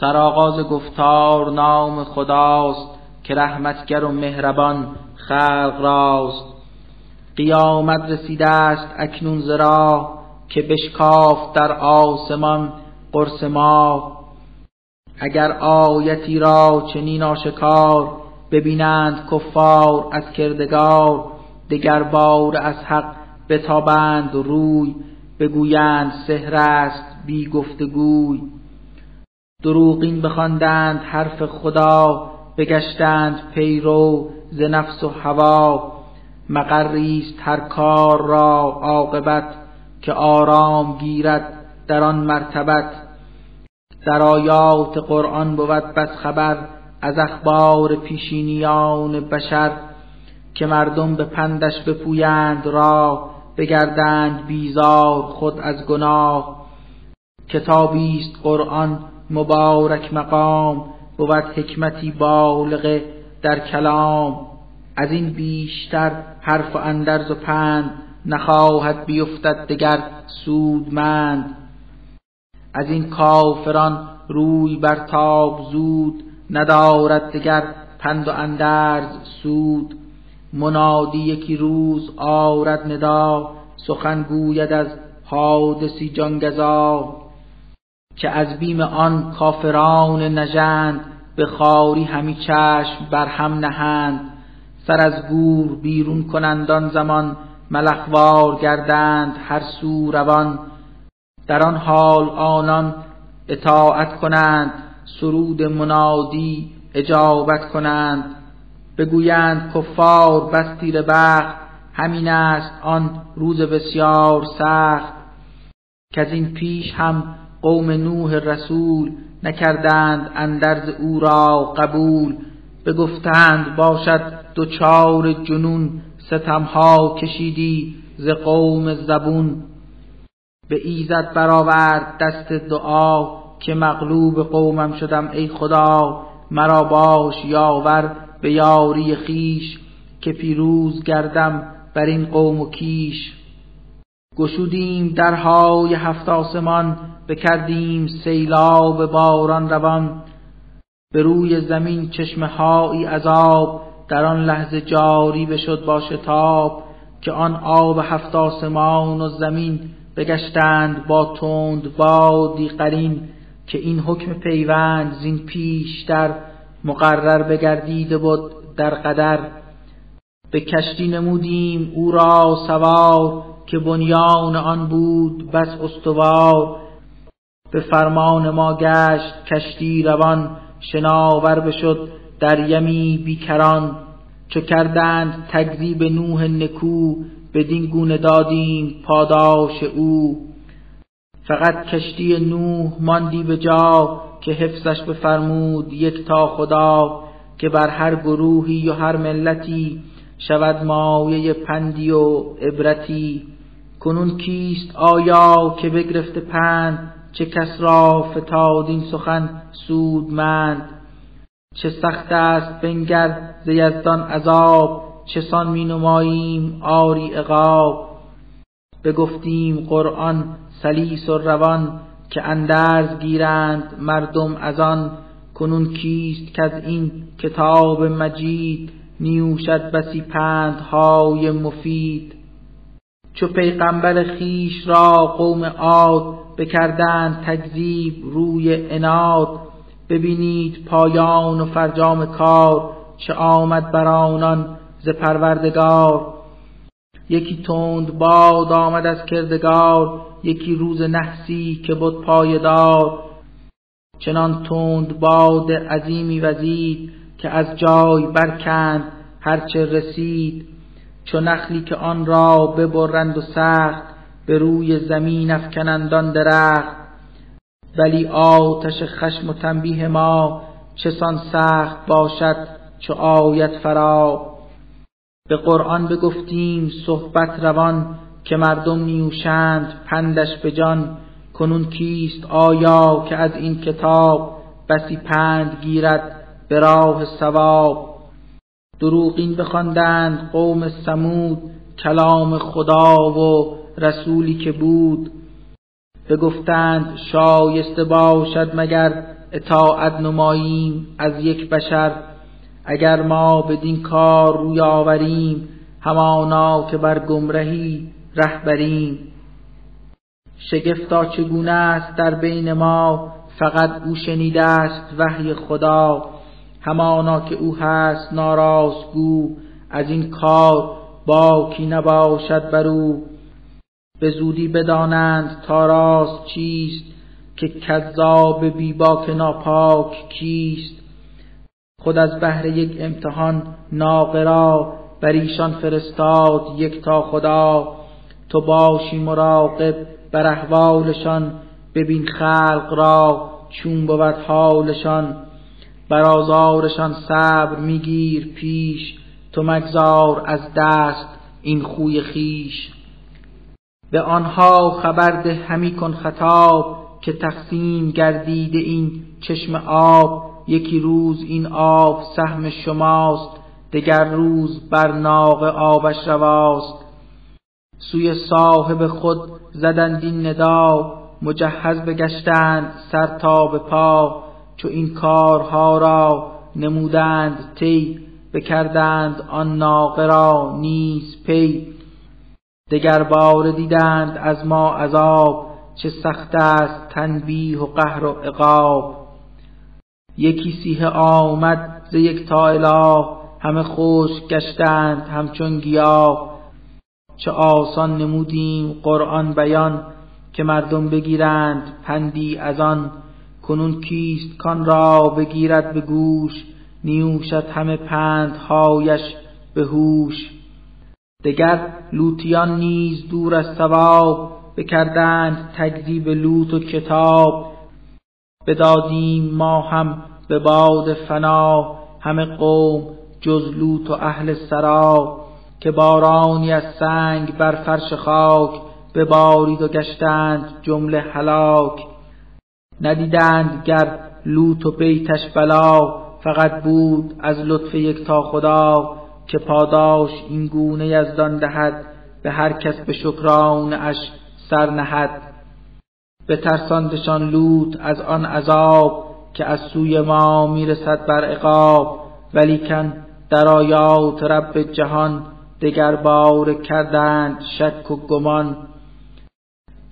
سرآغاز گفتار نام خداست که رحمتگر و مهربان خلق راست. قیامت رسیده است اکنون زرا که بشکاف در آسمان قرص ما. اگر آیتی را چنین آشکار ببینند کفار از کردگار دگر بار از حق بتابند روی بگویند سحر است بی گفتگوی. دروغین بخواندند حرف خدا بگشتند پیرو ز نفس و هوا. مقریست هر کار را عاقبت که آرام گیرد در آن مرتبت. در آیات قرآن بود بس خبر از اخبار پیشینیان بشر که مردم به پندش بپویند را بگردند بیزار خود از گناه. کتابی است قرآن مبارک مقام بود حکمتی بالغه در کلام. از این بیشتر حرف و اندرز و پند نخواهد بیفتد دگر سودمند. از این کافران روی بر تاب زود ندارد دگر پند و اندرز سود. منادی یکی روز آرد ندا سخن گوید از حادثی جانگزا که از بیم آن کافران نژند به خاری همی چشم بر هم نهند. سر از گور بیرون کنند آن زمان ملخوار گردند هر سو روان. در آن حال آنان اطاعت کنند سرود منادی اجابت کنند. بگویند کفار بس تیر بخت همین است آن روز بسیار سخت. که از این پیش هم قوم نوح رسول نکردند اندرز او را قبول. بگفتند باشد دوچار جنون ستمها کشیدی ز قوم زبون. به ایزد برآورد دست دعا که مغلوب قومم شدم ای خدا مرا باش یاور به یاری خیش که پیروز گردم بر این قوم و کیش. گشودیم درهای هفت آسمان بکردیم سیلاب باران روان. به روی زمین چشمه هایی عذاب در آن لحظه جاری بشد با شتاب که آن آب هفت آسمان و زمین بگشتند با تند بادی قرین. که این حکم پیوند زین پیشتر مقرر بگردیده بود در قدر. به کشتی نمودیم او را سوار که بنیان آن بود بس استوار. به فرمان ما گشت کشتی روان شناور بشد در یمی بیکران. چو کردند تکذیب نوح نکو بدین گونه دادیم پاداش او. فقط کشتی نوح ماندی به جا که حفظش بفرمود یک تا خدا که بر هر گروهی و هر ملتی شود مایه پندی و عبرتی. کنون کیست آیا که بگرفت پند؟ چه کس را فتاد این سخن سودمند؟ چه سخت است بنگر ز یزدان عذاب؟ چه سان می نماییم آری عقاب؟ بگفتیم قرآن سلیس و روان که اندرز گیرند مردم از آن. کنون کیست که از این کتاب مجید؟ نیوشد بسی پندهای مفید. چو پیغمبر خیش را قوم عاد بکردند تکذیب روی اناد ببینید پایان و فرجام کار چه آمد بر آنان ز پروردگار. یکی تند باد آمد از کردگار یکی روز نحسی که بود پایدار چنان تند باد عظیمی وزید که از جای برکند هرچه رسید چو نخلی که آن را ببرند و سخت به روی زمین افکنندان درخت. ولی آتش خشم و تنبیه ما چسان سخت باشد چو آیت فرا. به قرآن بگفتیم صحبت روان که مردم نیوشند پندش به جان. کنون کیست آیا که از این کتاب بسی پند گیرد به راه ثواب؟ دروغین بخواندند قوم سمود کلام خدا و رسولی که بود. بگفتند شایسته باشد مگر اطاعت نماییم از یک بشر. اگر ما بدین کار روی آوریم همانا که بر گمرهی رهبریم. شگفتا چگونه است در بین ما؟ فقط او شنیده است وحی خدا. همانا که او هست ناراستگو از این کار باکی نباشد بر او. به زودی بدانند تا راست چیست که کذاب بی باک ناپاک کیست. خود از بهر یک امتحان ناقرا بر ایشان فرستاد یک تا خدا. تو باشی مراقب بر احوالشان ببین خلق را چون بود حالشان. بر آزارشان صبر میگیر پیش تو مگذار از دست این خوی خیش به آنها خبر ده همی کن خطاب که تقسیم گردیده این چشم آب. یکی روز این آب سهم شماست دگر روز بر ناق آبش رواست. سوی صاحب خود زدند این ندا مجهز بگشتند سر تا به پا. چو این کارها را نمودند تی بکردند آن ناقه را نیز پی. دگر بار دیدند از ما عذاب چه سخت است تنبیه و قهر و عقاب. یکی سیه آمد ز یک تا اله همه خوش گشتند همچون گیاه. چه آسان نمودیم قرآن بیان که مردم بگیرند پندی از آن. کنون کیست کان را بگیرد به گوش نیوشد همه پندهایش به هوش. دگر لوتیان نیز دور از ثواب بکردند تکذیب لوط و کتاب. بدادیم ما هم به باد فنا همه قوم جز لوط و اهل سرا. که بارانی از سنگ بر فرش خاک ببارید و گشتند جمله هلاک. ندیدند گر لوط و بیتش بلا فقط بود از لطف یک تا خدا که پاداش این گونه یزدان دهد به هر کس به شکران اش سر نهد. به ترساندشان لوط از آن عذاب که از سوی ما می‌رسد بر عقاب ولیکن در آیات رب جهان دگر بار کردند شک و گمان.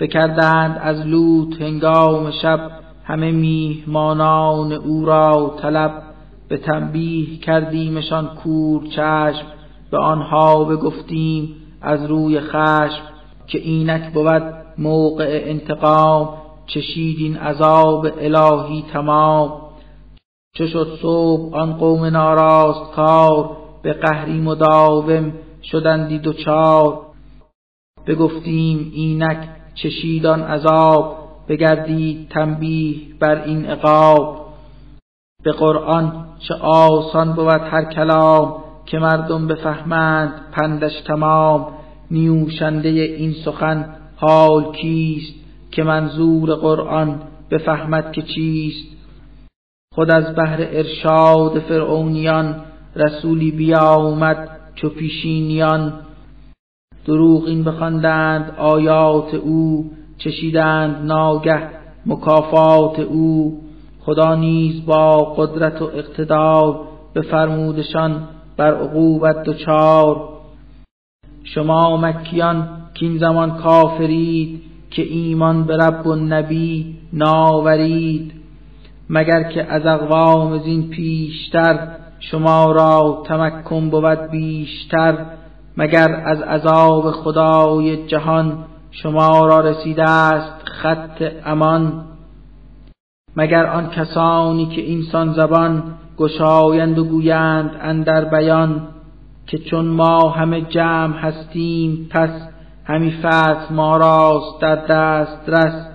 بکردند از لوط هنگام شب همه میهمانان او را طلب به تنبیه کردیمشان کور چشم به آنها بگفتیم از روی خشم که اینک بود موقع انتقام چشید این عذاب الهی تمام. چه شد صبح آن قوم ناراست کار به قهری مداوم شدندی دوچار. بگفتیم اینک چشید آن عذاب بگردید تنبیه بر این عقاب. به قرآن چه آسان بود هر کلام که مردم بفهمند پندش تمام. نیوشنده این سخن حال کیست که منظور قرآن بفهمد که چیست؟ خود از بهر ارشاد فرعونیان رسولی بیامد چو پیشینیان. دروغ این بخواندند آیات او چشیدند ناگه مکافات او. خدا نیز با قدرت و اقتدار بفرمودشان بر عقوبت دچار. شما مکیان که این زمان کافرید که ایمان به رب و نبی ناورید. مگر که از اقوام زین پیشتر شما را تمکن بود بیشتر. مگر از عذاب خدای جهان شما را رسیده است خط امان؟ مگر آن کسانی که اینسان زبان گشایند و گویند اندر بیان که چون ما همه جمع هستیم پس همی فتح ما راست در دست رس؟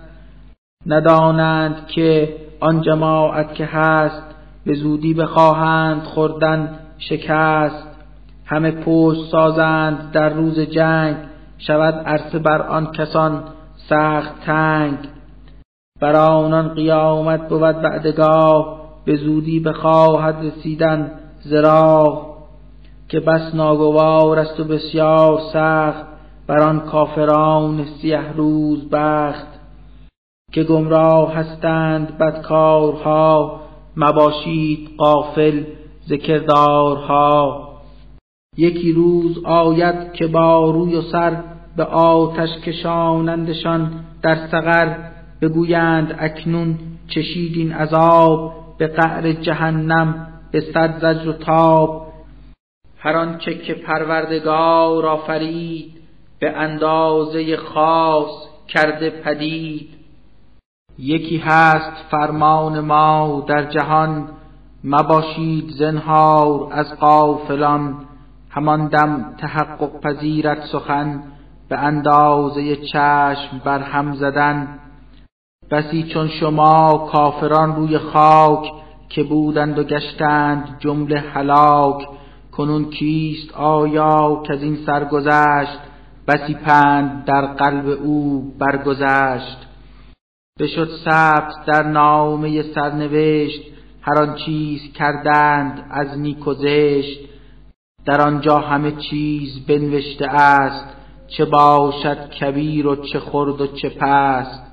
ندانند که آن جماعت که هست به زودی بخواهند خوردن شکست. همه پشت سازند در روز جنگ شود عرصه بر آن کسان سخت تنگ. بر آنان قیامت بود بعدگاه به زودی بخواهد رسیدن زراح که بس ناگوار است و بسیار سخت بر آن کافران سیه روز بخت. که گمراه هستند بدکارها مباشید قافل ذکردارها. یکی روز آید که با روی و سر به آتش کشانندشان در سقر بگویند اکنون چشیدین عذاب به قعر جهنم به صد زجر و تاب. هر آنچه که پروردگار آفرید به اندازه خاص کرده پدید. یکی هست فرمان ما در جهان مباشید زنهار از قافلان همان دم تحقق پذیرت سخن به اندازه چشم بر هم زدن. بسی چون شما کافران روی خاک که بودند و گشتند جمله هلاک کنون کیست آیا که از این سرگذشت؟ بسی پند در قلب او برگذشت. بشد ثبت در نامه سرنوشت هر آن چیز کردند از نیک زشت. در آنجا همه چیز بنوشته است چه باشد کبیر و چه خرد و چه پست.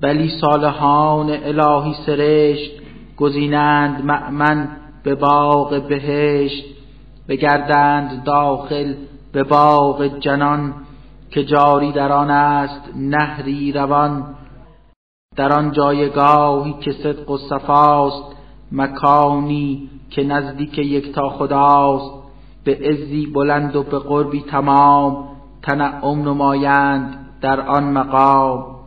بلی صالحان الهی سرشت گزینند مأمن به باغ بهشت. بگردند داخل به باغ جنان که جاری در آن است نهری روان. در آن جایگاهی که صدق و صفاست مکانی که نزدیک یکتا خداست. به عزی بلند و به قربی تمام تنعم نمایند در آن مقام.